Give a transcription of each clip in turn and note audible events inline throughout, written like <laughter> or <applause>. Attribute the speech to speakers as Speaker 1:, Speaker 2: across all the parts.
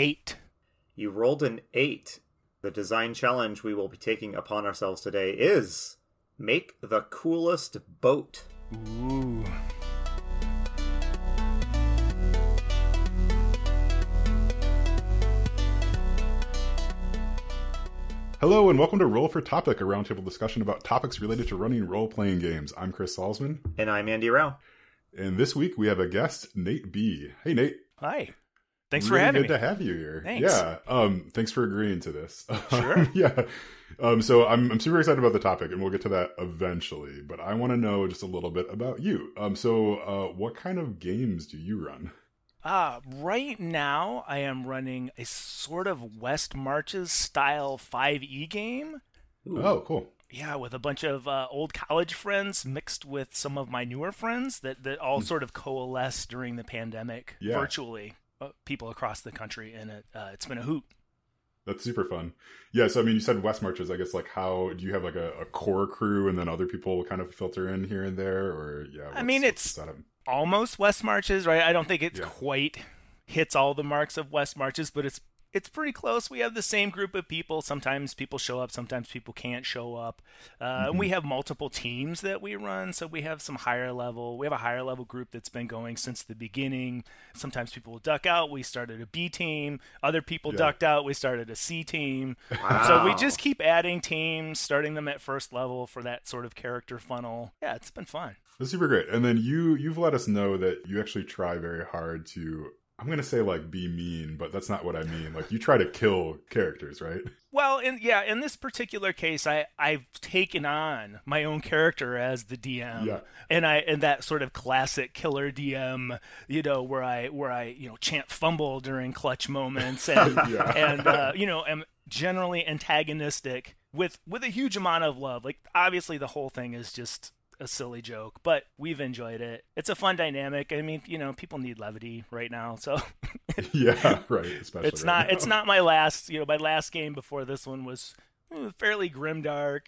Speaker 1: Eight.
Speaker 2: You rolled an eight. The design challenge we will be taking upon ourselves today is make the coolest boat.
Speaker 1: Ooh.
Speaker 3: Hello and welcome to Roll for Topic, a roundtable discussion about topics related to running role-playing games. I'm Chris Salzman,
Speaker 2: And I'm Andy Rao.
Speaker 3: and this week we have a guest, Nate B. Hey, Nate.
Speaker 1: Hi. Thanks for
Speaker 3: really
Speaker 1: having
Speaker 3: good
Speaker 1: me.
Speaker 3: to have you here.
Speaker 1: Thanks.
Speaker 3: Yeah. Um. Thanks for agreeing to this.
Speaker 1: Sure. <laughs>
Speaker 3: yeah. Um. So I'm I'm super excited about the topic, and we'll get to that eventually. But I want to know just a little bit about you. Um. So, uh, what kind of games do you run?
Speaker 1: Uh, right now, I am running a sort of West Marches style 5e game.
Speaker 2: Ooh.
Speaker 3: Oh, cool.
Speaker 1: Yeah, with a bunch of uh, old college friends mixed with some of my newer friends that, that all sort of coalesced during the pandemic
Speaker 3: Hmm. Yeah.
Speaker 1: virtually. People across the country, and it, uh, it's been a hoot.
Speaker 3: That's super fun. Yeah. So, I mean, you said West Marches. I guess like how do you have like a, a core crew, and then other people kind of filter in here and there, or yeah?
Speaker 1: I mean, it's- almost West Marches, right? I don't think it
Speaker 3: Yeah.
Speaker 1: quite hits all the marks of West Marches, but it's it's pretty close. We have the same group of people. Sometimes people show up, sometimes people can't show up. Uh, And we have multiple teams that we run, so we have some higher level. We have a higher level group that's been going since the beginning. Sometimes people will duck out. We started a B team. Other people
Speaker 3: Yeah.
Speaker 1: ducked out. We started a C team.
Speaker 2: Wow.
Speaker 1: So we just keep adding teams, starting them at first level for that sort of character funnel. Yeah, it's been fun.
Speaker 3: That's super great. And then you you've let us know that you actually try very hard to I'm gonna say like be mean, but that's not what I mean. Like you try to kill characters, right?
Speaker 1: Well, in yeah, in this particular case, I I've taken on my own character as the DM,
Speaker 3: Yeah.
Speaker 1: and I and that sort of classic killer DM, you know, where I where I you know chant fumble during clutch moments, <laughs> and
Speaker 3: Yeah.
Speaker 1: and uh, you know am generally antagonistic with with a huge amount of love. Like obviously, the whole thing is just a silly joke, but we've enjoyed it. It's a fun dynamic. I mean, you know, people need levity right now, so <laughs> <laughs>
Speaker 3: yeah, right. Especially
Speaker 1: it's
Speaker 3: right
Speaker 1: not
Speaker 3: now.
Speaker 1: it's not my last you know my last game before this one was eh, fairly grimdark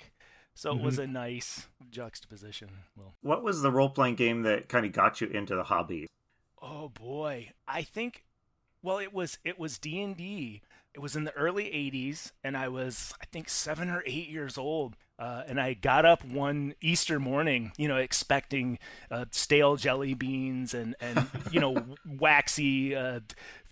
Speaker 1: so it was
Speaker 3: Mm-hmm.
Speaker 1: a nice juxtaposition well
Speaker 2: What was the role playing game that kind of got you into the hobby?
Speaker 1: oh boy i think well it was it was d&d it was in the early 80s and i was i think seven or eight years old uh, and I got up one Easter morning, you know, expecting uh, stale jelly beans and, and you know, <laughs> waxy uh,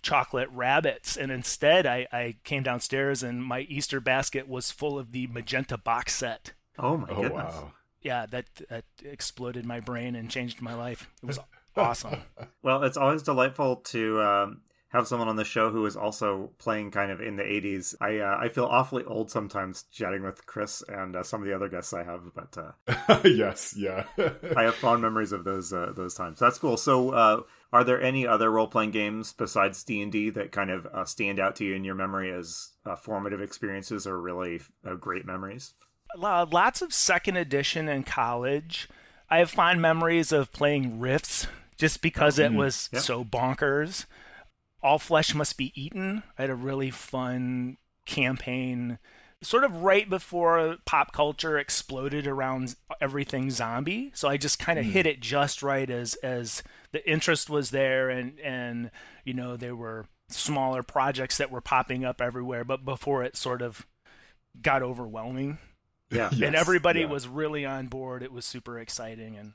Speaker 1: chocolate rabbits. And instead, I, I came downstairs and my Easter basket was full of the magenta box set.
Speaker 2: Oh my
Speaker 3: Oh
Speaker 2: goodness.
Speaker 3: wow.
Speaker 1: Yeah, that, that exploded my brain and changed my life. It was <laughs> awesome.
Speaker 2: Well, it's always delightful to um, have someone on the show who is also playing kind of in the 80s. I uh, I feel awfully old sometimes chatting with Chris and uh, some of the other guests I have, but uh, <laughs>
Speaker 3: yes, yeah. <laughs>
Speaker 2: I have fond memories of those uh, those times. That's cool. So, uh, are there any other role playing games besides D and D that kind of uh, stand out to you in your memory as uh, formative experiences or really uh, great memories?
Speaker 1: Lots of second edition in college. I have fond memories of playing Rifts just because it was
Speaker 2: Yep.
Speaker 1: so bonkers. All Flesh Must Be Eaten. I had a really fun campaign, sort of right before pop culture exploded around everything zombie. So I just kind of hmm. hit it just right as as the interest was there, and and you know there were smaller projects that were popping up everywhere, but before it sort of got overwhelming
Speaker 2: Yeah.
Speaker 3: Yes,
Speaker 1: and everybody
Speaker 3: yeah.
Speaker 1: was really on board. It was super exciting and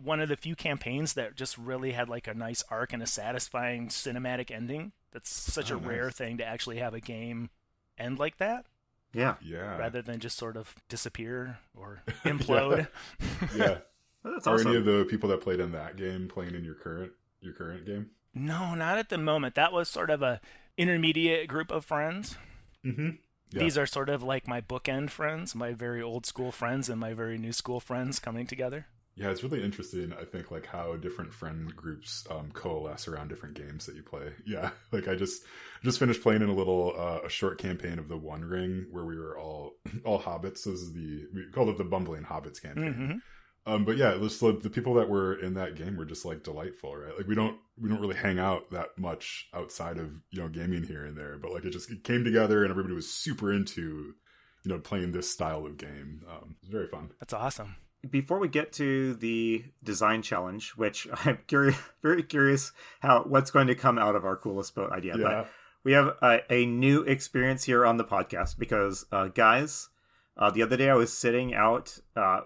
Speaker 1: one of the few campaigns that just really had like a nice arc and a satisfying cinematic ending. That's such
Speaker 3: Oh,
Speaker 1: a
Speaker 3: nice.
Speaker 1: rare thing to actually have a game end like that
Speaker 2: Yeah.
Speaker 3: Yeah.
Speaker 1: rather than just sort of disappear or <laughs> implode. <laughs>
Speaker 3: yeah.
Speaker 2: That's
Speaker 3: Are
Speaker 2: awesome.
Speaker 3: any of the people that played in that game playing in your current your current game?
Speaker 1: no, not at the moment. That was sort of a intermediate group of friends.
Speaker 3: Mm-hmm. Yeah.
Speaker 1: These are sort of like my bookend friends, my very old school friends and my very new school friends coming together.
Speaker 3: Yeah, it's really interesting. I think like how different friend groups um, coalesce around different games that you play. Yeah, <laughs> like I just just finished playing in a little uh, a short campaign of the One Ring where we were all <laughs> all hobbits. This is the we called it the Bumbling Hobbits campaign.
Speaker 1: hmm
Speaker 3: Um, but yeah, was the, the people that were in that game were just like delightful, right? Like we don't we don't really hang out that much outside of you know gaming here and there, but like it just it came together and everybody was super into you know playing this style of game. Um, it was very fun.
Speaker 1: That's awesome.
Speaker 2: Before we get to the design challenge, which <laughs> I'm curious, very curious how what's going to come out of our coolest boat idea.
Speaker 3: Yeah.
Speaker 2: But we have a, a new experience here on the podcast because, uh, guys, uh, the other day I was sitting out, uh,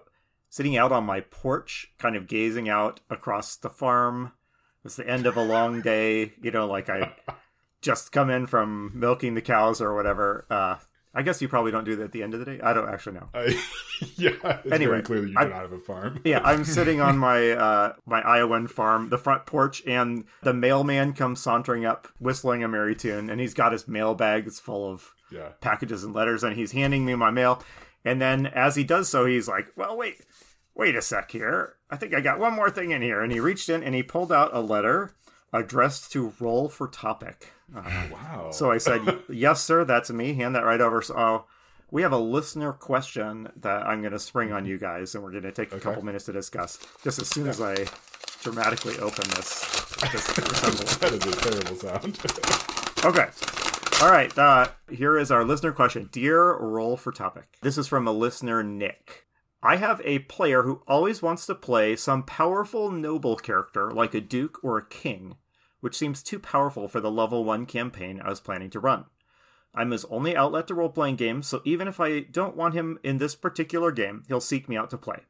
Speaker 2: sitting out on my porch, kind of gazing out across the farm. It was the end of a long day, you know, like I <laughs> just come in from milking the cows or whatever. Uh, I guess you probably don't do that at the end of the day. I don't actually know.
Speaker 3: I, <laughs> yeah, it's
Speaker 2: Anyway,
Speaker 3: very clear that you do not have a farm. <laughs>
Speaker 2: Yeah, I'm sitting on my uh, my Iowan farm, the front porch, and the mailman comes sauntering up, whistling a merry tune, and he's got his mail bags full of
Speaker 3: Yeah.
Speaker 2: packages and letters, and he's handing me my mail. And then as he does so, he's like, "Well, wait, wait a sec here. I think I got one more thing in here." And he reached in and he pulled out a letter addressed to Roll for Topic. Uh,
Speaker 3: Wow.
Speaker 2: so I said, <laughs> "Yes, sir, that's me." Hand that right over. So uh, we have a listener question that I'm going to spring on you guys, and we're going to take a couple minutes to discuss. Just as soon as I dramatically open this, this <laughs>
Speaker 3: that is a terrible sound. <laughs>
Speaker 2: Okay. All right. Uh, here is our listener question. Dear Roll for Topic. This is from a listener, Nick. I have a player who always wants to play some powerful noble character like a duke or a king, which seems too powerful for the level 1 campaign I was planning to run. I'm his only outlet to role playing games, so even if I don't want him in this particular game, he'll seek me out to play.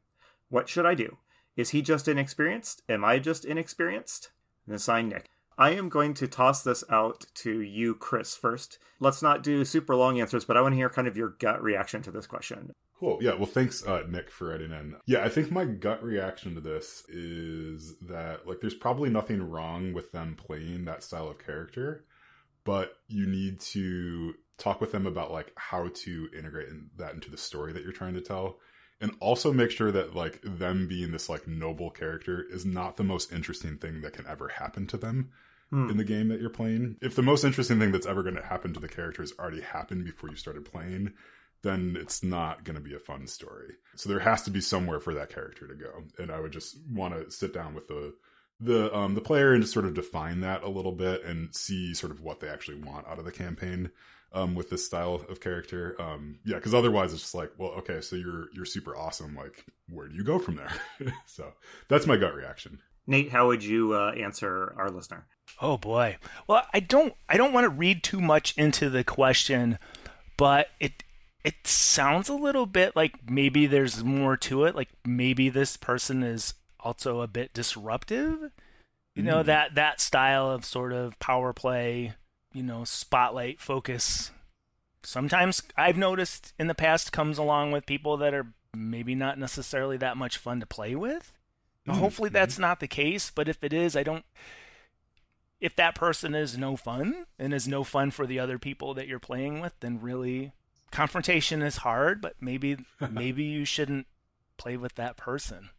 Speaker 2: What should I do? Is he just inexperienced? Am I just inexperienced? And then sign Nick. I am going to toss this out to you, Chris, first. Let's not do super long answers, but I want to hear kind of your gut reaction to this question.
Speaker 3: Cool. Yeah. Well, thanks, uh, Nick, for writing in. Yeah, I think my gut reaction to this is that like there's probably nothing wrong with them playing that style of character, but you need to talk with them about like how to integrate in, that into the story that you're trying to tell. And also make sure that like them being this like noble character is not the most interesting thing that can ever happen to them
Speaker 2: Hmm.
Speaker 3: in the game that you're playing. If the most interesting thing that's ever going to happen to the character has already happened before you started playing, then it's not going to be a fun story. So there has to be somewhere for that character to go. And I would just want to sit down with the the um the player and just sort of define that a little bit and see sort of what they actually want out of the campaign um with this style of character. Um yeah, cuz otherwise it's just like, well, okay, so you're you're super awesome, like where do you go from there? <laughs> so that's my gut reaction.
Speaker 2: Nate, how would you uh, answer our listener?
Speaker 1: Oh boy. Well, I don't I don't want to read too much into the question, but it it sounds a little bit like maybe there's more to it. Like maybe this person is also a bit disruptive. You know
Speaker 3: Mm.
Speaker 1: that that style of sort of power play, you know, spotlight focus. Sometimes I've noticed in the past comes along with people that are maybe not necessarily that much fun to play with.
Speaker 3: Mm,
Speaker 1: Hopefully that's not the case, but if it is, I don't if that person is no fun and is no fun for the other people that you're playing with, then really confrontation is hard, but maybe <laughs> maybe you shouldn't play with that person.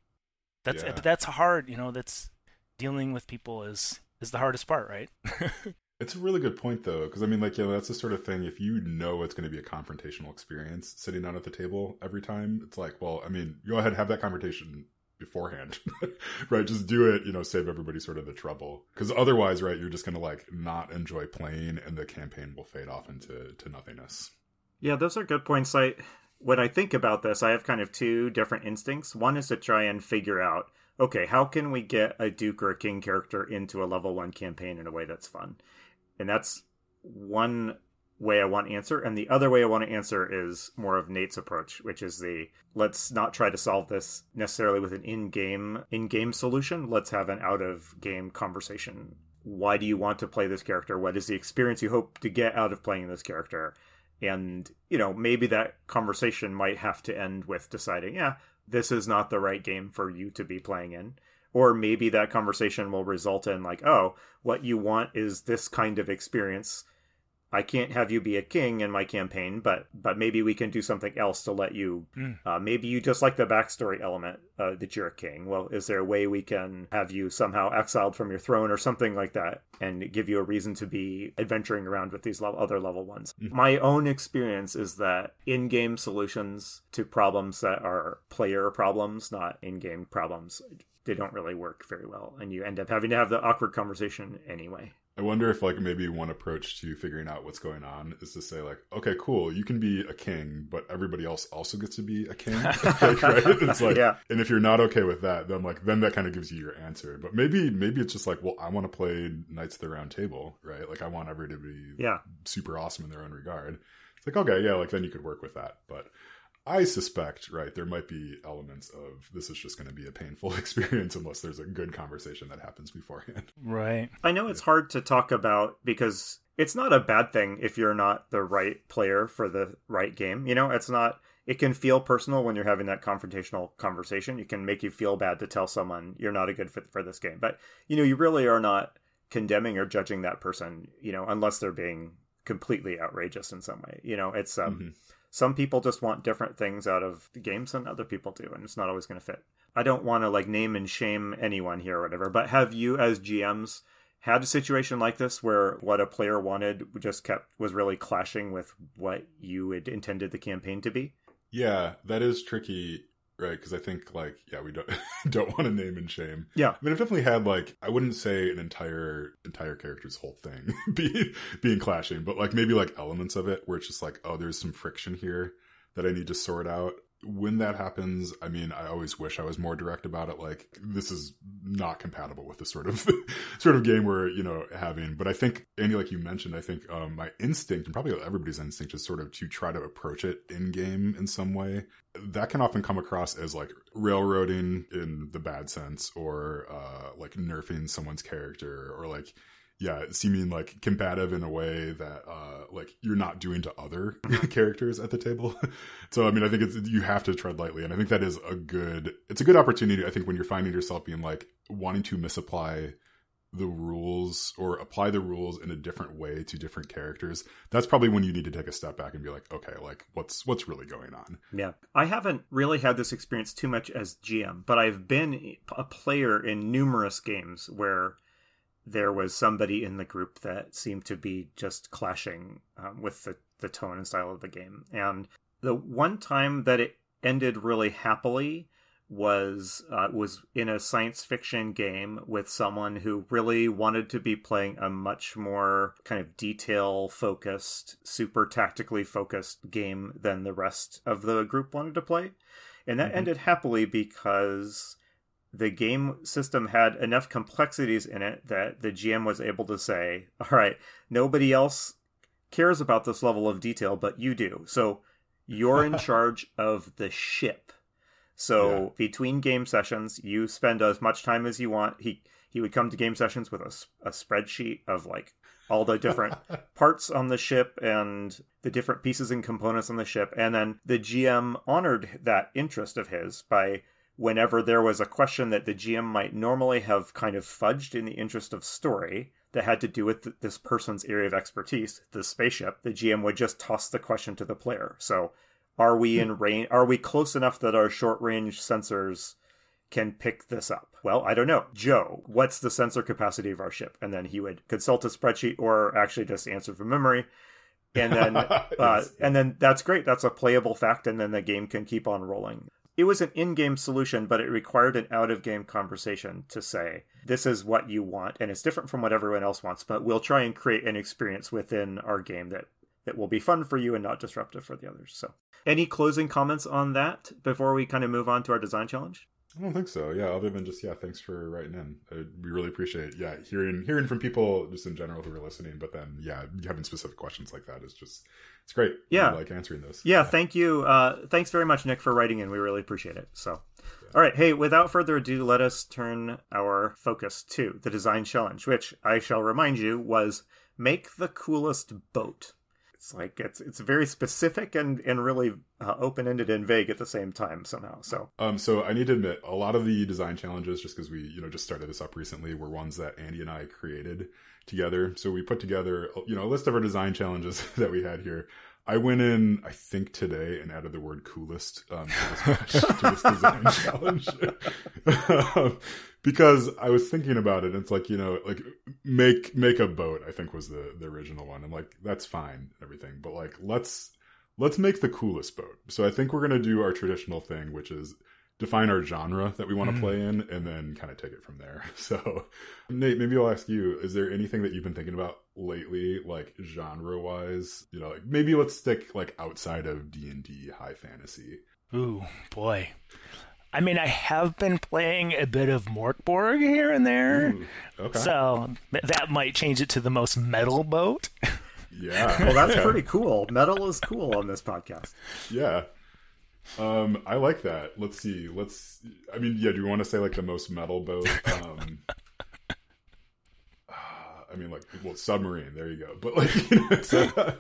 Speaker 1: That's
Speaker 3: Yeah.
Speaker 1: that's hard, you know, that's dealing with people is is the hardest part, right? <laughs>
Speaker 3: It's a really good point, though, because I mean, like, yeah, that's the sort of thing. If you know it's going to be a confrontational experience sitting down at the table every time, it's like, well, I mean, go ahead and have that conversation beforehand, <laughs> right? Just do it, you know, save everybody sort of the trouble. Because otherwise, right, you're just going to like not enjoy playing, and the campaign will fade off into to nothingness.
Speaker 2: Yeah, those are good points. I when I think about this, I have kind of two different instincts. One is to try and figure out, okay, how can we get a Duke or a King character into a level one campaign in a way that's fun? And that's one way I want to answer. And the other way I want to answer is more of Nate's approach, which is the let's not try to solve this necessarily with an in-game in-game solution. Let's have an out-of-game conversation. Why do you want to play this character? What is the experience you hope to get out of playing this character? And, you know, maybe that conversation might have to end with deciding, yeah, this is not the right game for you to be playing in. Or maybe that conversation will result in, like, oh, what you want is this kind of experience. I can't have you be a king in my campaign, but but maybe we can do something else to let you.
Speaker 1: Mm.
Speaker 2: Uh, maybe you just like the backstory element uh, that you're a king. Well, is there a way we can have you somehow exiled from your throne or something like that, and give you a reason to be adventuring around with these level, other level ones?
Speaker 3: Mhm.
Speaker 2: My own experience is that in-game solutions to problems that are player problems, not in-game problems, they don't really work very well, and you end up having to have the awkward conversation anyway.
Speaker 3: I wonder if like maybe one approach to figuring out what's going on is to say like, okay, cool, you can be a king, but everybody else also gets to be a king, <laughs> like, right? It's like,
Speaker 2: Yeah.
Speaker 3: and if you're not okay with that, then like then that kind of gives you your answer. But maybe maybe it's just like, well, I want to play Knights of the Round Table, right? Like I want everybody to be
Speaker 2: Yeah.
Speaker 3: super awesome in their own regard. It's like okay, yeah, like then you could work with that, but. I suspect, right, there might be elements of this is just going to be a painful <laughs> experience unless there's a good conversation that happens beforehand.
Speaker 1: Right.
Speaker 2: I know it's hard to talk about because it's not a bad thing if you're not the right player for the right game. You know, it's not it can feel personal when you're having that confrontational conversation. It can make you feel bad to tell someone you're not a good fit for this game. But, you know, you really are not condemning or judging that person, you know, unless they're being completely outrageous in some way. You know, it's um
Speaker 3: Mhm.
Speaker 2: Some people just want different things out of the games than other people do, and it's not always going to fit. I don't want to like name and shame anyone here or whatever, but have you as GMs had a situation like this where what a player wanted just kept was really clashing with what you had intended the campaign to be?
Speaker 3: Yeah, that is tricky, right? Because I think like yeah, we don't <laughs> don't want to name and shame.
Speaker 2: Yeah.
Speaker 3: I mean, I've definitely had like I wouldn't say an entire entire character's whole thing <laughs> be, being clashing, but like maybe like elements of it where it's just like oh, there's some friction here that I need to sort out. When that happens, I mean, I always wish I was more direct about it. Like this is not compatible with the sort of <laughs> sort of game we're you know having. But I think Andy, like you mentioned, I think um, my instinct and probably everybody's instinct is sort of to try to approach it in game in some way that can often come across as like railroading in the bad sense or uh like nerfing someone's character or like yeah seeming like combative in a way that uh like you're not doing to other <laughs> characters at the table. <laughs> So i mean i think it's you have to tread lightly and i think that is a good it's a good opportunity i think when you're finding yourself being like wanting to misapply the rules or apply the rules in a different way to different characters. That's probably when you need to take a step back and be like okay like what's what's really going on?
Speaker 2: Yeah. I haven't really had this experience too much as GM, but I've been a player in numerous games where there was somebody in the group that seemed to be just clashing um, with the, the tone and style of the game. And the one time that it ended really happily was uh, was in a science fiction game with someone who really wanted to be playing a much more kind of detail focused, super tactically focused game than the rest of the group wanted to play. And that
Speaker 3: Mhm.
Speaker 2: ended happily because the game system had enough complexities in it that the GM was able to say, all right, nobody else cares about this level of detail, but you do. So you're in <laughs> charge of the ship. So
Speaker 3: Yeah.
Speaker 2: between game sessions, you spend as much time as you want. He he would come to game sessions with a, a spreadsheet of like all the different <laughs> parts on the ship and the different pieces and components on the ship. And then the GM honored that interest of his by whenever there was a question that the GM might normally have kind of fudged in the interest of story that had to do with th- this person's area of expertise, the spaceship, the GM would just toss the question to the player. So, are we in range? Are we close enough that our short range sensors can pick this up? Well, I don't know. Joe, what's the sensor capacity of our ship? And then he would consult a spreadsheet or actually just answer from memory. And then <laughs> uh, and then that's great. That's a playable fact, and then the game can keep on rolling. It was an in-game solution, but it required an out-of-game conversation to say this is what you want, and it's different from what everyone else wants. But we'll try and create an experience within our game that that will be fun for you and not disruptive for the others. So, any closing comments on that before we kind of move on to our design challenge?
Speaker 3: I don't think so. Yeah, other than just yeah, thanks for writing in. Uh, we really appreciate yeah hearing hearing from people just in general who are listening. But then yeah, having specific questions like that is just it's great.
Speaker 2: Yeah.
Speaker 3: We like answering those.
Speaker 2: Yeah, thank you. Uh, thanks very much, Nick, for writing in. We really appreciate it. So, all right. Hey, without further ado, let us turn our focus to the design challenge, which I shall remind you was make the coolest boat. It's like it's it's very specific and and really uh, open ended and vague at the same time somehow. So
Speaker 3: Um, so I need to admit, a lot of the design challenges, just because we, you know, just started this up recently, were ones that Andy and I created together. So we put together, you know, a list of our design challenges <laughs> that we had here. I went in, I think today, and added the word "coolest" um, to, this, <laughs> to this design challenge <laughs> Um, because I was thinking about it. And it's like you know, like make make a boat. I think was the the original one. I'm like, that's fine, and everything, but like let's let's make the coolest boat. So I think we're gonna do our traditional thing, which is define our genre that we want to
Speaker 1: Mhm.
Speaker 3: play in, and then kind of take it from there. <laughs> So, Nate, maybe I'll ask you: Is there anything that you've been thinking about lately, like genre wise? You know, like maybe let's stick like outside of D and D high fantasy.
Speaker 1: Ooh, boy. I mean, I have been playing a bit of Morkborg here and there,
Speaker 3: Ooh, okay.
Speaker 1: so that might change it to the most metal boat. <laughs>
Speaker 3: yeah.
Speaker 2: Well, that's <laughs>
Speaker 3: Okay.
Speaker 2: pretty cool. Metal is cool on this podcast.
Speaker 3: Yeah. Um, I like that. Let's see. Let's. I mean, yeah. Do you want to say like the most metal boat? Um, ah, <laughs> I mean, like well, submarine. There you go. But like, <laughs> you know, uh,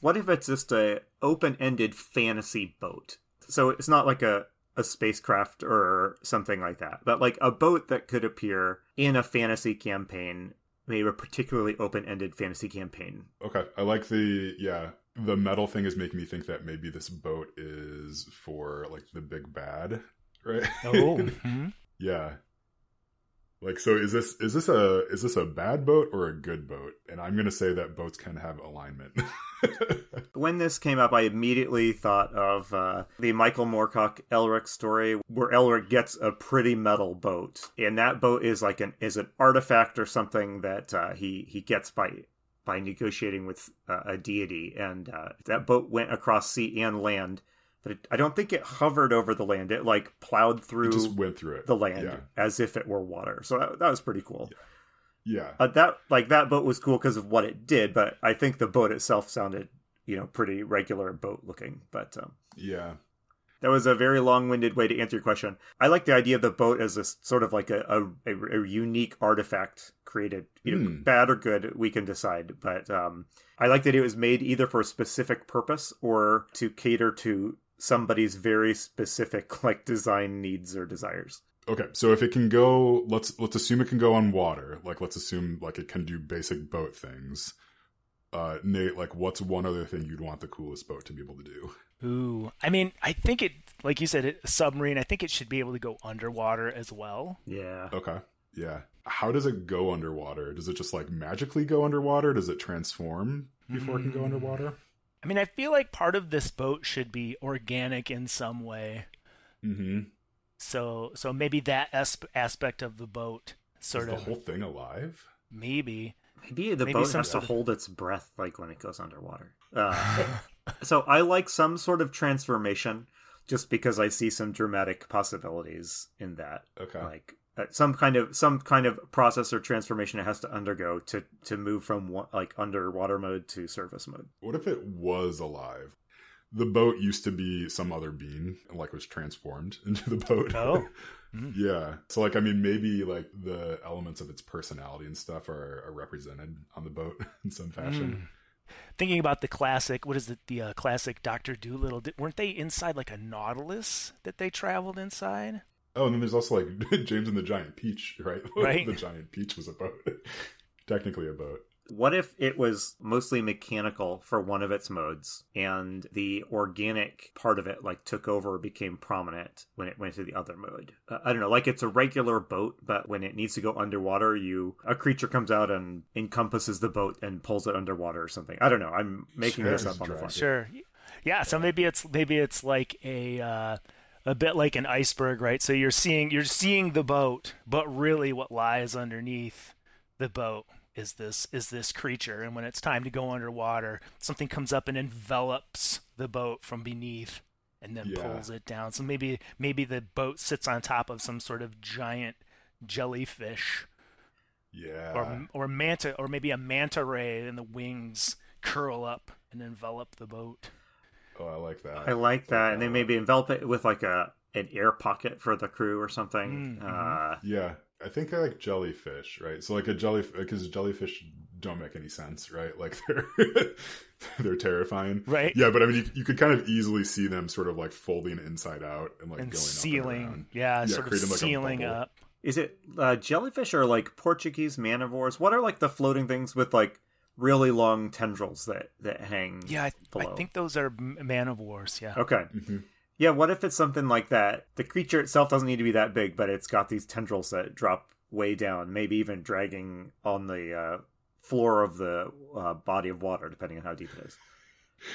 Speaker 2: What if it's just a open-ended fantasy boat? So it's not like a a spacecraft or something like that, but like a boat that could appear in a fantasy campaign, maybe a particularly open-ended fantasy campaign.
Speaker 3: okay. I like the yeah. The metal thing is making me think that maybe this boat is for like the big bad, right?
Speaker 1: Oh, <laughs> mhm.
Speaker 3: yeah. Like so is this is this a is this a bad boat or a good boat? And I'm gonna say that boats can have alignment. <laughs>
Speaker 2: When this came up, I immediately thought of uh, the Michael Moorcock Elric story, where Elric gets a pretty metal boat, and that boat is like an is an artifact or something that uh, he he gets by by negotiating with uh, a deity, and uh, that boat went across sea and land, but it, I don't think it hovered over the land. It like plowed through
Speaker 3: it just went through it.
Speaker 2: the land
Speaker 3: Yeah.
Speaker 2: as if it were water. So that, that was pretty cool.
Speaker 3: Yeah.
Speaker 2: Uh, that like that boat was cool because of what it did, but I think the boat itself sounded you know pretty regular boat looking. But um,
Speaker 3: Yeah.
Speaker 2: That was a very long-winded way to answer your question. I like the idea of the boat as a sort of like a, a, a, unique artifact created, you know,
Speaker 3: Hmm.
Speaker 2: bad or good, we can decide. But um, I like that it was made either for a specific purpose or to cater to somebody's very specific <laughs> like design needs or desires.
Speaker 3: Okay, so if it can go, let's let's assume it can go on water. Like let's assume like it can do basic boat things. Uh, Nate, like what's one other thing you'd want the coolest boat to be able to do?
Speaker 1: Ooh, I mean, I think it, like you said, it, a submarine. I think it should be able to go underwater as well.
Speaker 2: Yeah.
Speaker 3: Okay, yeah. How does it go underwater? Does it just like magically go underwater? Does it transform before it can go
Speaker 1: Hmm.
Speaker 3: underwater?
Speaker 1: I mean, I feel like part of this boat should be organic in some way.
Speaker 3: Mm-hmm.
Speaker 1: So, so maybe that asp- aspect of the boat, sort
Speaker 3: Is
Speaker 1: of,
Speaker 3: the whole thing alive?
Speaker 1: maybe.
Speaker 2: Maybe the
Speaker 1: Maybe
Speaker 2: boat has to
Speaker 1: of-
Speaker 2: hold its breath like when it goes underwater. Uh, <laughs> so I like some sort of transformation, just because I see some dramatic possibilities in that.
Speaker 3: Okay.
Speaker 2: Like uh, some kind of some kind of process or transformation it has to undergo to to move from one, like underwater mode to surface mode.
Speaker 3: What if it was alive? The boat used to be some other being and like was transformed <laughs> into the boat.
Speaker 1: Oh. Mm. <laughs>
Speaker 3: yeah. So like I mean maybe like the elements of its personality and stuff are, are represented on the boat <laughs> in some fashion.
Speaker 1: Mm. Thinking about the classic, what is it? The uh, classic Doctor Dolittle. Did, weren't they inside like a Nautilus that they traveled inside?
Speaker 3: Oh, and then there's also like <laughs> James and the Giant Peach, right? <laughs>
Speaker 1: Right.
Speaker 3: the Giant Peach was a boat. <laughs> Technically a boat.
Speaker 2: What if it was mostly mechanical for one of its modes, and the organic part of it like took over became prominent when it went to the other mode? Uh, I don't know, like it's a regular boat, but when it needs to go underwater, you a creature comes out and encompasses the boat and pulls it underwater or something. I don't know. I'm making
Speaker 3: Sure,
Speaker 2: this up on the fly.
Speaker 1: Sure. Yeah. So maybe it's maybe it's like a uh, a bit like an iceberg, right? So you're seeing you're seeing the boat, but really what lies underneath the boat is this is this creature. And when it's time to go underwater, something comes up and envelops the boat from beneath and then
Speaker 3: Yeah.
Speaker 1: pulls it down. So maybe maybe the boat sits on top of some sort of giant jellyfish
Speaker 3: Yeah.
Speaker 1: or or manta or maybe a manta ray and the wings curl up and envelop the boat.
Speaker 3: oh, I like that.
Speaker 2: I like that, and they
Speaker 3: uh,
Speaker 2: maybe envelop it with like a an air pocket for the crew or something.
Speaker 1: Mm,
Speaker 2: Uh,
Speaker 3: Yeah, I think I like jellyfish, right? So like a jelly because jellyfish don't make any sense, right? Like <laughs> they're they're terrifying.
Speaker 1: Right?
Speaker 3: Yeah, but I mean, you, you could kind of easily see them sort of like folding inside out and like
Speaker 1: and
Speaker 3: going
Speaker 1: sealing.
Speaker 3: up and
Speaker 1: yeah,
Speaker 3: Yeah,
Speaker 1: sort of
Speaker 3: creating like
Speaker 1: sealing up.
Speaker 2: Is it uh, jellyfish or like Portuguese man-of-wars? What are like the floating things with like really long tendrils that that hang?
Speaker 1: Yeah, I,
Speaker 2: below?
Speaker 1: I think those are m- man of wars. Yeah.
Speaker 2: Okay.
Speaker 3: Mhm.
Speaker 2: Yeah. What if it's something like that? The creature itself doesn't need to be that big, but it's got these tendrils that drop way down, maybe even dragging on the uh, floor of the uh, body of water, depending on how deep it is.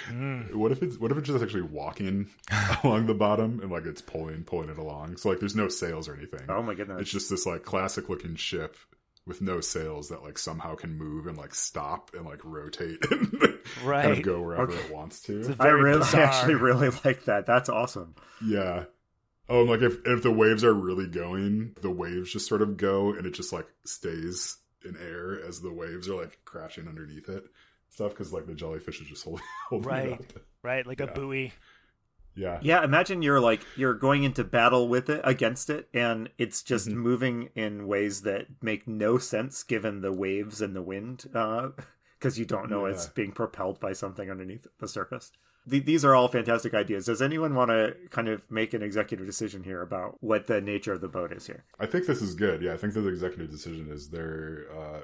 Speaker 1: Mm. <sighs>
Speaker 3: What if it's what if it's just actually walking <laughs> along the bottom and like it's pulling pulling it along? So like there's no sails or anything.
Speaker 2: Oh my goodness!
Speaker 3: It's just this like classic looking ship with no sails that like somehow can move and like stop and like rotate <laughs> and
Speaker 1: Right.
Speaker 3: kind of go wherever
Speaker 2: Okay.
Speaker 3: it wants to.
Speaker 1: a
Speaker 2: I
Speaker 1: very
Speaker 2: really, I
Speaker 1: bizarre-
Speaker 2: actually really like that. That's awesome.
Speaker 3: Yeah. Oh, and like if if the waves are really going, the waves just sort of go and it just like stays in air as the waves are like crashing underneath it. Stuff because like the jellyfish is just <laughs> holding, holding
Speaker 1: Right.
Speaker 3: it up.
Speaker 1: right, like a buoy.
Speaker 3: Yeah.
Speaker 2: Yeah, imagine you're like you're going into battle with it against it, and it's just
Speaker 3: Mhm.
Speaker 2: moving in ways that make no sense given the waves and the wind, uh because you don't know it's being propelled by something underneath the surface. Th- these are all fantastic ideas. Does anyone want to kind of make an executive decision here about what the nature of the boat is here?
Speaker 3: I think this is good. Yeah, I think the executive decision is there. Uh,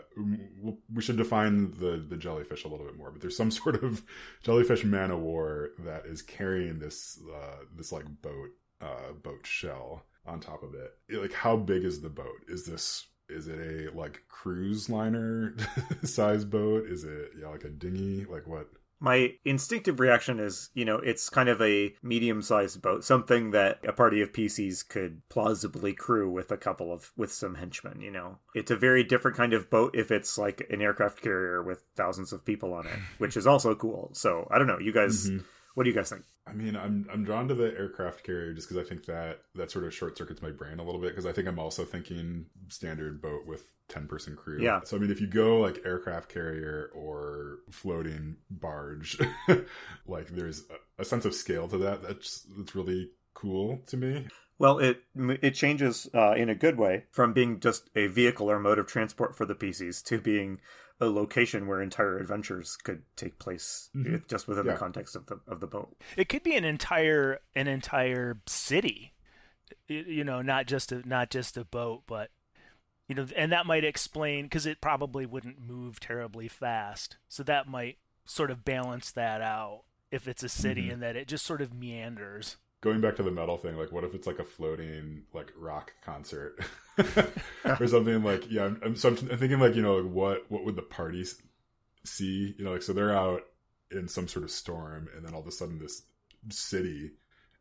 Speaker 3: we should define the the jellyfish a little bit more. But there's some <laughs> sort of jellyfish man of war that is carrying this uh, this like boat uh, boat shell on top of it. Like, how big is the boat? Is this is it a like cruise liner <laughs> size boat? Is it yeah like a dinghy? Like what?
Speaker 2: My instinctive reaction is, you know, it's kind of a medium sized boat, something that a party of PCs could plausibly crew with a couple of, with some henchmen, you know. It's a very different kind of boat if it's like an aircraft carrier with thousands of people on it, which is also cool. So I don't know. You guys,
Speaker 3: Mhm.
Speaker 2: What do you guys think?
Speaker 3: I mean, I'm I'm drawn to the aircraft carrier just because I think that that sort of short circuits my brain a little bit because I think I'm also thinking standard boat with ten person crew.
Speaker 2: Yeah.
Speaker 3: So I mean, if you go like aircraft carrier or floating barge, <laughs> like there's a, a sense of scale to that. That's that's really cool to me.
Speaker 2: Well, it it changes uh, in a good way from being just a vehicle or mode of transport for the PCs to being a location where entire adventures could take place
Speaker 3: Mhm.
Speaker 2: uh, just within
Speaker 3: Yeah.
Speaker 2: the context of the of the boat.
Speaker 1: It could be an entire an entire city. You know, not just a not just a boat, but you know, and that might explain because it probably wouldn't move terribly fast. So that might sort of balance that out if it's a city
Speaker 3: Mhm.
Speaker 1: and that it just sort of meanders.
Speaker 3: Going back to the metal thing, like what if it's like a floating like rock concert <laughs> or something like yeah. I'm, I'm so I'm thinking like you know like what what would the parties see you know like so they're out in some sort of storm and then all of a sudden this city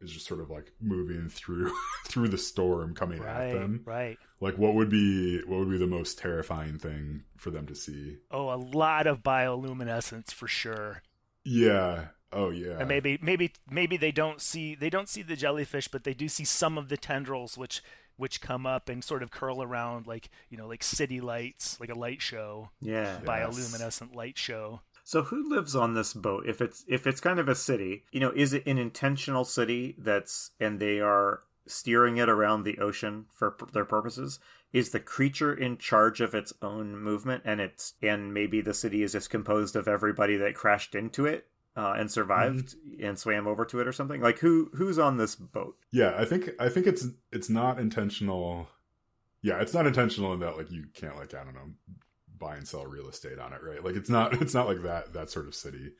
Speaker 3: is just sort of like moving through <laughs> through the storm coming at them
Speaker 1: right.
Speaker 3: like what would be what would be the most terrifying thing for them to see
Speaker 1: Oh, a lot of bioluminescence for sure.
Speaker 3: yeah oh yeah
Speaker 1: and maybe maybe maybe they don't see they don't see the jellyfish but they do see some of the tendrils which which come up and sort of curl around like you know like city lights like a light show
Speaker 2: Yeah.
Speaker 3: By Yes.
Speaker 1: bioluminescent light show
Speaker 2: So who lives on this boat? If it's if it's kind of a city, you know, is it an intentional city that's and they are steering it around the ocean for p- their purposes? Is the creature in charge of its own movement and it's and maybe the city is just composed of everybody that crashed into it uh, and survived and swam over to it or something? Like who who's on this boat?
Speaker 3: Yeah, I think I think it's it's not intentional. Yeah, it's not intentional in that like you can't like I don't know buy and sell real estate on it, right? Like it's not <laughs> it's not like that that sort of city.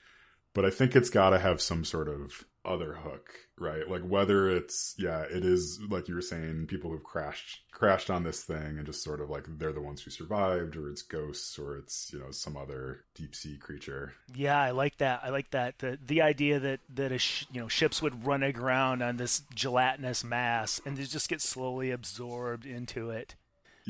Speaker 3: But I think it's got to have some sort of other hook, right? Like whether it's yeah, it is like you were saying people who've crashed crashed on this thing and just sort of like they're the ones who survived or it's ghosts or it's, you know, some other deep sea creature.
Speaker 1: yeah i like that i like that the the idea that that a sh- you know ships would run aground on this gelatinous mass and they just get slowly absorbed into it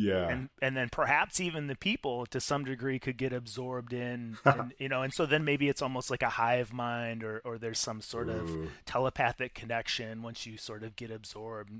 Speaker 3: Yeah.
Speaker 1: and and then perhaps even the people to some degree could get absorbed in <laughs> and, you know and so then maybe it's almost like a hive mind or or there's some sort of telepathic connection once you sort of get absorbed.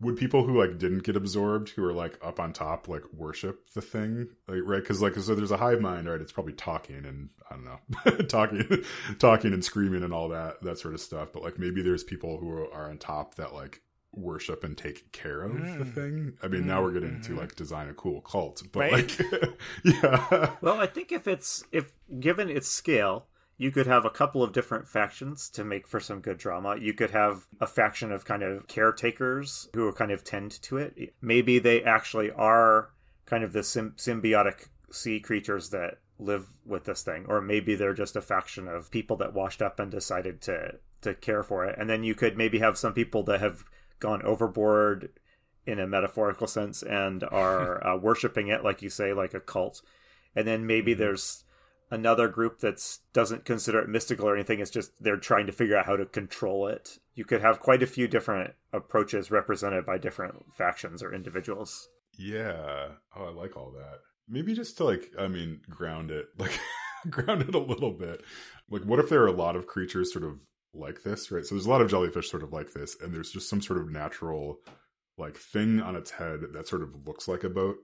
Speaker 3: Would people who like didn't get absorbed who are like up on top like worship the thing? Like right? Because like so there's a hive mind right? It's probably talking and i don't know <laughs> talking talking and screaming and all that that sort of stuff. But like maybe there's people who are on top that like worship and take care of the
Speaker 1: Mm.
Speaker 3: thing i mean now we're getting into
Speaker 1: Mhm.
Speaker 3: like design a cool cult but
Speaker 1: Right.
Speaker 3: like <laughs> yeah
Speaker 2: Well, I think if it's if given its scale, you could have a couple of different factions to make for some good drama. You could have a faction of kind of caretakers who are kind of tend to it. Maybe they actually are kind of the sym- symbiotic sea creatures that live with this thing, or maybe they're just a faction of people that washed up and decided to to care for it. And then you could maybe have some people that have gone overboard in a metaphorical sense and are <laughs> uh, worshiping it, like you say, like a cult. And then maybe
Speaker 3: Mm-hmm.
Speaker 2: there's another group that's doesn't consider it mystical or anything. It's just they're trying to figure out how to control it. You could have quite a few different approaches represented by different factions or individuals.
Speaker 3: Yeah. Oh, I like all that. Maybe just to like, I mean, ground it, <laughs> like ground it a little bit. Like, what if there are a lot of creatures sort of like this, right? So there's a lot of jellyfish sort of like this, and there's just some sort of natural like thing on its head that sort of looks like a boat,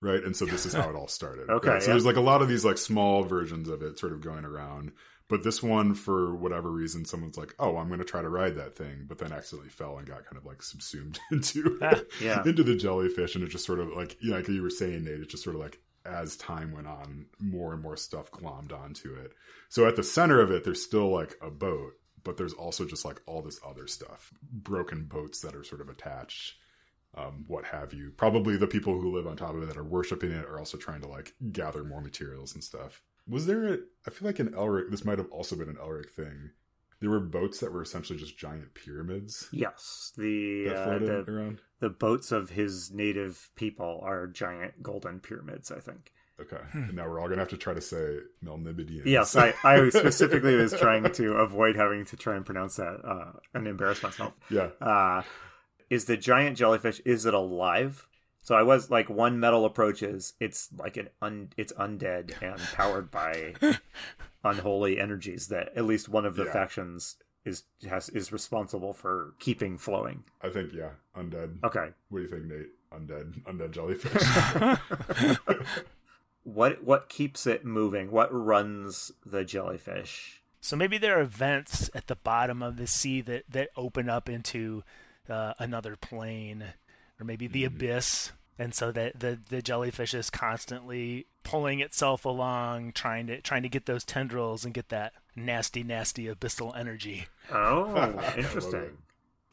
Speaker 3: right? And so this is how it all started. <laughs>
Speaker 2: okay.
Speaker 3: right? So
Speaker 2: yeah.
Speaker 3: there's like a lot of these like small versions of it sort of going around. But this one, for whatever reason, someone's like, "Oh, I'm going to try to ride that thing," but then accidentally fell and got kind of like subsumed <laughs> into <laughs>
Speaker 2: yeah.
Speaker 3: into the jellyfish, and it just sort of like you know, like you were saying, Nate, it just sort of like as time went on, more and more stuff glommed onto it. So at the center of it, there's still like a boat, but there's also just like all this other stuff, broken boats that are sort of attached, um, what have you. Probably the people who live on top of it that are worshiping it are also trying to like gather more materials and stuff. Was there a? I feel like an Elric. This might have also been an Elric thing. There were boats that were essentially just giant pyramids
Speaker 2: Yes, the uh, the
Speaker 3: around.
Speaker 2: the boats of his native people are giant golden pyramids. I think.
Speaker 3: Okay, and now we're all gonna have to try to say Melnibonéans.
Speaker 2: Yes, I, I <laughs> specifically was trying to avoid having to try and pronounce that uh, and embarrass myself.
Speaker 3: yeah.
Speaker 2: Uh, is the giant jellyfish is it alive? So I was like one metal approaches. it's like an un, it's undead and powered by <laughs> unholy energies that at least one of the
Speaker 3: Yeah.
Speaker 2: factions is has is responsible for keeping flowing.
Speaker 3: I think yeah, undead.
Speaker 2: Okay.
Speaker 3: What do you think, Nate? Undead, undead jellyfish. <laughs>
Speaker 2: What what keeps it moving? What runs the jellyfish?
Speaker 1: So maybe there are vents at the bottom of the sea that, that open up into uh, another plane, or maybe the abyss, and so that the, the jellyfish is constantly pulling itself along, trying to trying to get those tendrils and get that nasty, nasty abyssal energy.
Speaker 2: Oh, <laughs> interesting.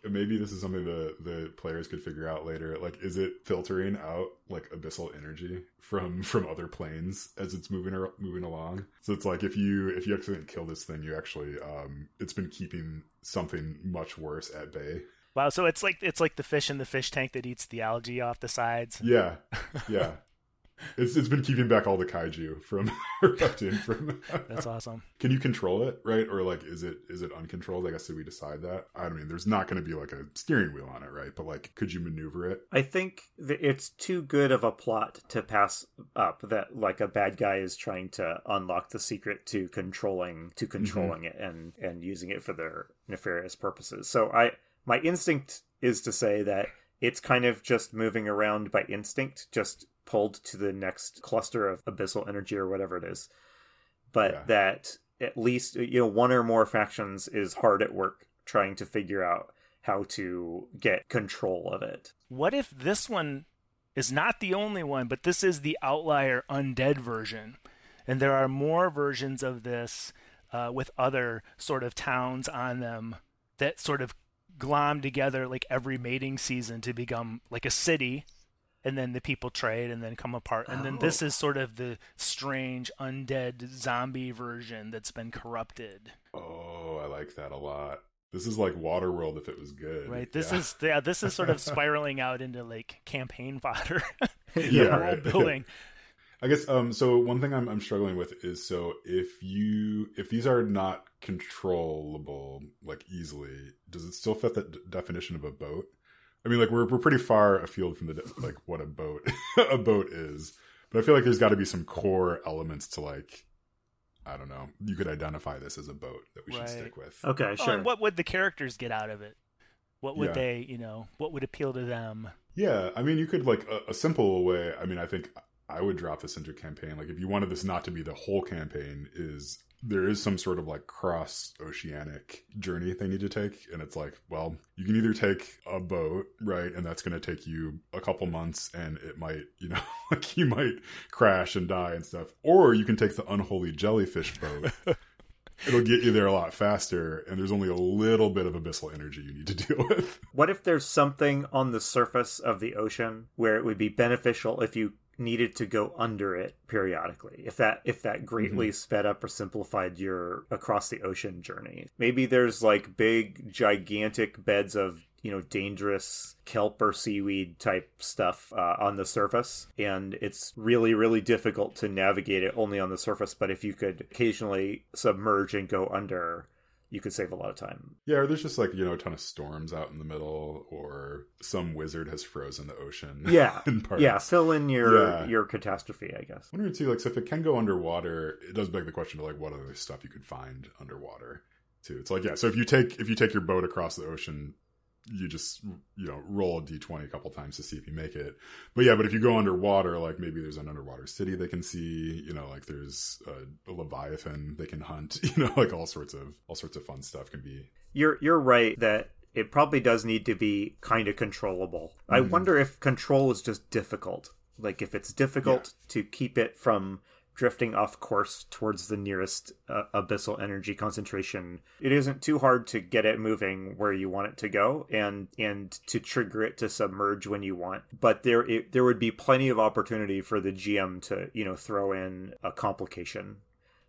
Speaker 3: Maybe this is something the the players could figure out later. Like, is it filtering out like abyssal energy from from other planes as it's moving ar- moving along? So it's like if you if you accidentally kill this thing, you actually um it's been keeping something much worse at bay.
Speaker 1: Wow, so it's like it's like the fish in the fish tank that eats the algae off the sides.
Speaker 3: Yeah, yeah. It's it's been keeping back all the kaiju from <laughs> erupting from.
Speaker 1: That's awesome.
Speaker 3: Can you control it, right? Or like, is it is it uncontrolled? I guess did we decide that? I don't mean, there's not going to be like a steering wheel on it, right? But like, could you maneuver it?
Speaker 2: I think that it's too good of a plot to pass up that like a bad guy is trying to unlock the secret to controlling to controlling it and and using it for their nefarious purposes. So I my instinct is to say that it's kind of just moving around by instinct, just pulled to the next cluster of abyssal energy or whatever it is. But
Speaker 3: Yeah.
Speaker 2: that at least you know one or more factions is hard at work trying to figure out how to get control of it.
Speaker 1: What if this one is not the only one, but this is the outlier undead version? And there are more versions of this uh, with other sort of towns on them that sort of glom together like every mating season to become like a city. And then the people trade and then come apart. And then this
Speaker 2: Oh.
Speaker 1: is sort of the strange undead zombie version that's been corrupted.
Speaker 3: Oh, I like that a lot. This is like Waterworld if it was good.
Speaker 1: Right. This
Speaker 3: Yeah.
Speaker 1: is yeah, this is sort of <laughs> spiraling out into like campaign fodder. <laughs>
Speaker 3: Yeah,
Speaker 1: world
Speaker 3: right.
Speaker 1: building. <laughs>
Speaker 3: I guess um so one thing I'm I'm struggling with is so if you if these are not controllable like easily, does it still fit the d- definition of a boat? I mean like we're we're pretty far afield from the like what a boat <laughs> a boat is. But I feel like there's got to be some core elements to like I don't know. You could identify this as a boat that we should stick with.
Speaker 2: Okay,
Speaker 1: Oh,
Speaker 2: sure.
Speaker 1: and what would the characters get out of it? What would
Speaker 3: Yeah.
Speaker 1: they, you know, what would appeal to them?
Speaker 3: Yeah, I mean, you could like a, a simple way. I mean, I think I would drop this into a campaign. Like, if you wanted this not to be the whole campaign, is there is some sort of like cross oceanic journey they need to take, and it's like, well, you can either take a boat, right, and that's going to take you a couple months, and it might, you know, <laughs> like you might crash and die and stuff, or you can take the unholy jellyfish boat. <laughs> It'll get you there a lot faster, and there's only a little bit of abyssal energy you need to <laughs> deal with.
Speaker 2: What if there's something on the surface of the ocean where it would be beneficial if you needed to go under it periodically? If that if that greatly sped up or simplified your across the ocean journey. Maybe there's like big gigantic beds of you know dangerous kelp or seaweed type stuff uh, on the surface and it's really really difficult to navigate it only on the surface but if you could occasionally submerge and go under you could save a lot of time.
Speaker 3: Yeah, or there's just like, you know, a ton of storms out in the middle, or some wizard has frozen the ocean. <laughs>
Speaker 2: Yeah. yeah, fill in your yeah. your catastrophe, I guess.
Speaker 3: I wonder too, like so if it can go underwater, it does beg the question to like what other stuff you could find underwater too. It's like, yeah, so if you take if you take your boat across the ocean you just you know roll a d20 a couple times to see if you make it but yeah but if you go underwater like maybe there's an underwater city they can see you know like there's a, a, leviathan they can hunt <laughs> you know like all sorts of all sorts of fun stuff can be
Speaker 2: you're you're right that it probably does need to be kind of controllable mm-hmm. i wonder if control is just difficult like if it's difficult yeah. to keep it from drifting off course towards the nearest uh, abyssal energy concentration it isn't too hard to get it moving where you want it to go and and to trigger it to submerge when you want. But there it, there would be plenty of opportunity for the gm to you know throw in a complication.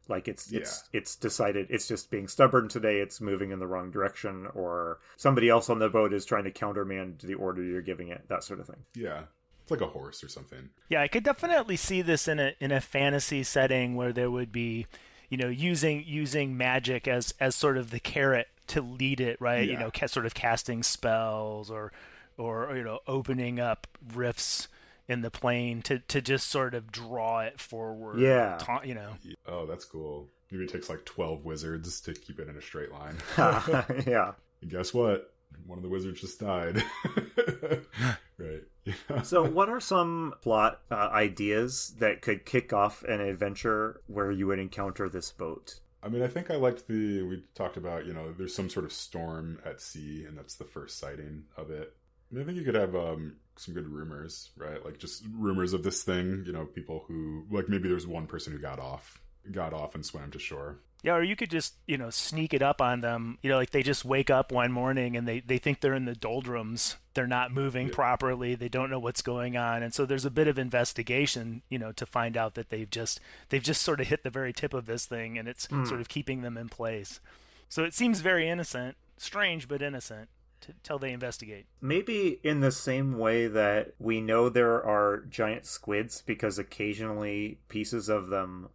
Speaker 2: Like it's yeah. it's it's decided it's just being stubborn today it's moving in the wrong direction or somebody else on the boat is trying to countermand the order you're giving it that sort of thing.
Speaker 3: Yeah it's like a horse or something.
Speaker 1: Yeah, I could definitely see this in a in a fantasy setting where there would be, you know, using using magic as as sort of the carrot to lead it, right? Yeah. You know, ca- sort of casting spells or or you know, opening up rifts in the plane to to just sort of draw it forward.
Speaker 2: Yeah,
Speaker 1: ta- you know.
Speaker 3: Oh, that's cool. Maybe it takes like twelve wizards to keep it in a straight line. <laughs>
Speaker 2: yeah.
Speaker 3: And <laughs> guess what? One of the wizards just died. <laughs> right. <laughs>
Speaker 2: so, what are some plot uh, ideas that could kick off an adventure where you would encounter this boat?
Speaker 3: I mean, I think I liked the. We talked about, you know, there's some sort of storm at sea, and that's the first sighting of it. I, mean, I think you could have um, some good rumors, right? Like just rumors of this thing. You know, people who like maybe there's one person who got off, got off and swam to shore.
Speaker 1: Yeah, or you could just, you know, sneak it up on them. You know, like they just wake up one morning and they, they think they're in the doldrums. They're not moving yeah. properly. They don't know what's going on. And so there's a bit of investigation, you know, to find out that they've just they've just sort of hit the very tip of this thing and it's mm. sort of keeping them in place. So it seems very innocent, strange but innocent until they investigate.
Speaker 2: Maybe in the same way that we know there are giant squids because occasionally pieces of them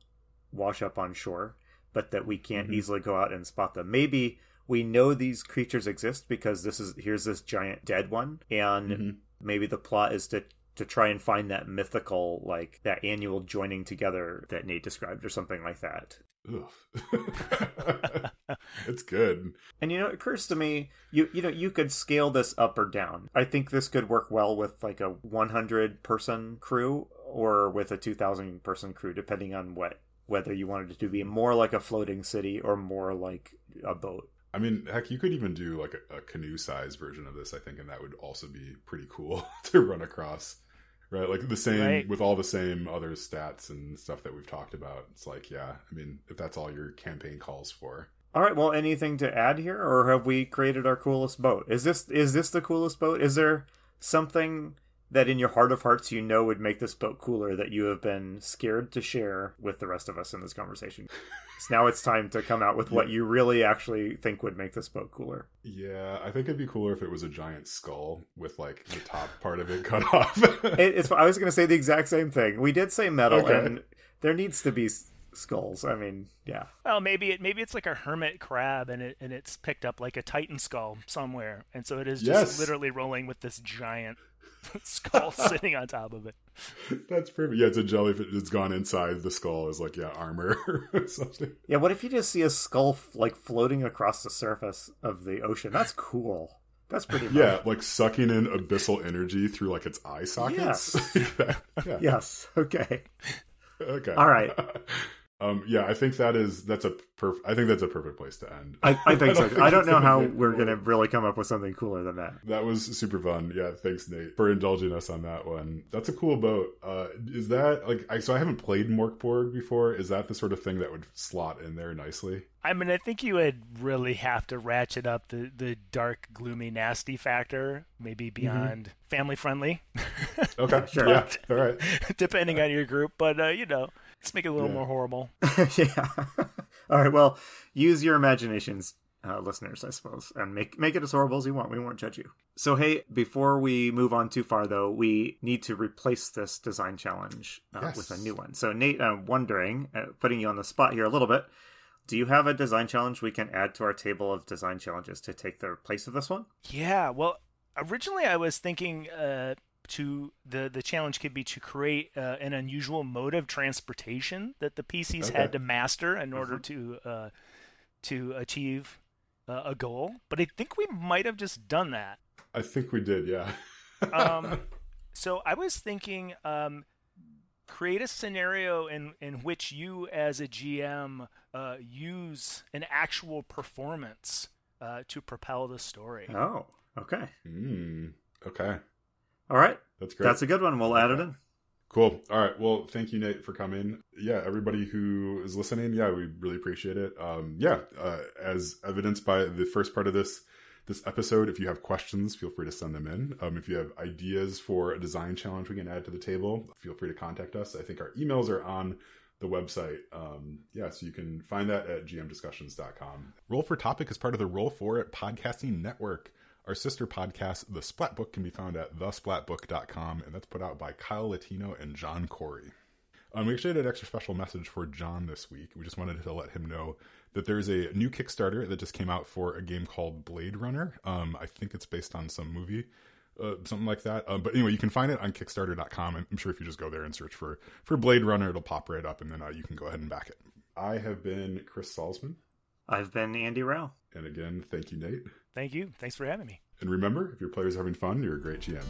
Speaker 2: wash up on shore but that we can't mm-hmm. easily go out and spot them. Maybe we know these creatures exist because this is here's this giant dead one, and mm-hmm. maybe the plot is to to try and find that mythical like that annual joining together that Nate described or something like that. <laughs>
Speaker 3: it's good.
Speaker 2: And you know, it occurs to me, you you know, you could scale this up or down. I think this could work well with like a 100 person crew or with a 2000 person crew depending on what whether you wanted it to be more like a floating city or more like a boat.
Speaker 3: I mean, heck, you could even do like a, a canoe size version of this, I think, and that would also be pretty cool <laughs> to run across. Right? Like the same right. with all the same other stats and stuff that we've talked about. It's like, yeah, I mean, if that's all your campaign calls for.
Speaker 2: All right, well, anything to add here or have we created our coolest boat? Is this is this the coolest boat? Is there something that in your heart of hearts you know would make this boat cooler that you have been scared to share with the rest of us in this conversation. so <laughs> now it's time to come out with what you really actually think would make this boat cooler.
Speaker 3: Yeah, I think it'd be cooler if it was a giant skull with like the top part of it <laughs> cut off.
Speaker 2: it, it's I was going to say the exact same thing. We did say metal okay. and there needs to be skulls. I mean, yeah.
Speaker 1: Well, maybe it maybe it's like a hermit crab and it and it's picked up like a titan skull somewhere, and so it is just yes. literally rolling with this giant <laughs> skull sitting on top of it.
Speaker 3: That's perfect. Yeah, it's a jellyfish. It's gone inside the skull is like yeah armor <laughs> or something.
Speaker 2: Yeah, what if you just see a skull like floating across the surface of the ocean? That's cool. That's pretty.
Speaker 3: Yeah, like sucking in abyssal energy through like its eye sockets.
Speaker 2: Yes. <laughs> yeah. Yes. Okay.
Speaker 3: Okay.
Speaker 2: All right.
Speaker 3: Um, yeah, I think that is that's a perfect. I think that's a perfect place to end.
Speaker 2: I, I think so. <laughs> I don't know how we're gonna <laughs> really come up with something cooler than that.
Speaker 3: That was super fun. Yeah, thanks Nate for indulging us on that one. That's a cool boat. Uh, is that like I so I haven't played Mörk Borg before. Is that the sort of thing that would slot in there nicely?
Speaker 1: I mean, I think you would really have to ratchet up the the dark, gloomy, nasty factor, maybe mm-hmm. beyond mm-hmm. family friendly. <laughs>
Speaker 3: okay, sure. yeah, all right.
Speaker 1: Depending on your group, but uh, you know Let's make it a little yeah. more horrible. <laughs>
Speaker 2: yeah. <laughs> All right. Well, use your imaginations. uh, listeners, I suppose, and make make it as horrible as you want. We won't judge you. So, hey, before we move on too far, though, we need to replace this design challenge uh,
Speaker 3: Yes.
Speaker 2: with a new one. So, Nate, I'm wondering, uh, putting you on the spot here a little bit, do you have a design challenge we can add to our table of design challenges to take the place of this one?
Speaker 1: Yeah, well, originally I was thinking uh, to the the challenge could be to create uh, an unusual mode of transportation that the PCs
Speaker 3: Okay.
Speaker 1: had to master in order to uh, to achieve uh, a goal. But I think we might have just done that.
Speaker 3: I think we did, yeah. <laughs>
Speaker 1: Um, so I was thinking, um, create a scenario in in which you, as a GM, uh, use an actual performance uh, to propel the story.
Speaker 2: Oh, okay.
Speaker 3: Mm, okay.
Speaker 2: All right.
Speaker 3: That's great.
Speaker 2: That's a good one. We'll add it in.
Speaker 3: Cool. All right. Well, thank you, Nate, for coming. Yeah, everybody who is listening, yeah, we really appreciate it. Um, yeah, uh, as evidenced by the first part of this this episode, if you have questions, feel free to send them in. Um, if you have ideas for a design challenge we can add to the table, feel free to contact us. I think our emails are on the website. Um, yeah, so you can find that at gmdiscussions.com. Roll for Topic is part of the Roll for It podcasting network. Our sister podcast, The Splat Book, can be found at thesplatbook.com, and that's put out by Kyle Latino and John Corey. Um, we actually had an extra special message for John this week. We just wanted to let him know that there's a new Kickstarter that just came out for a game called Blade Runner. Um, I think it's based on some movie, uh, something like that. Um, but anyway, you can find it on Kickstarter.com. I'm sure if you just go there and search for for Blade Runner, it'll pop right up, and then uh, you can go ahead and back it. I have been Chris Salzman,
Speaker 2: I've been Andy Rao.
Speaker 3: and again, thank you, Nate.
Speaker 1: Thank you. Thanks for having me.
Speaker 3: And remember, if your player's having fun, you're a great GM.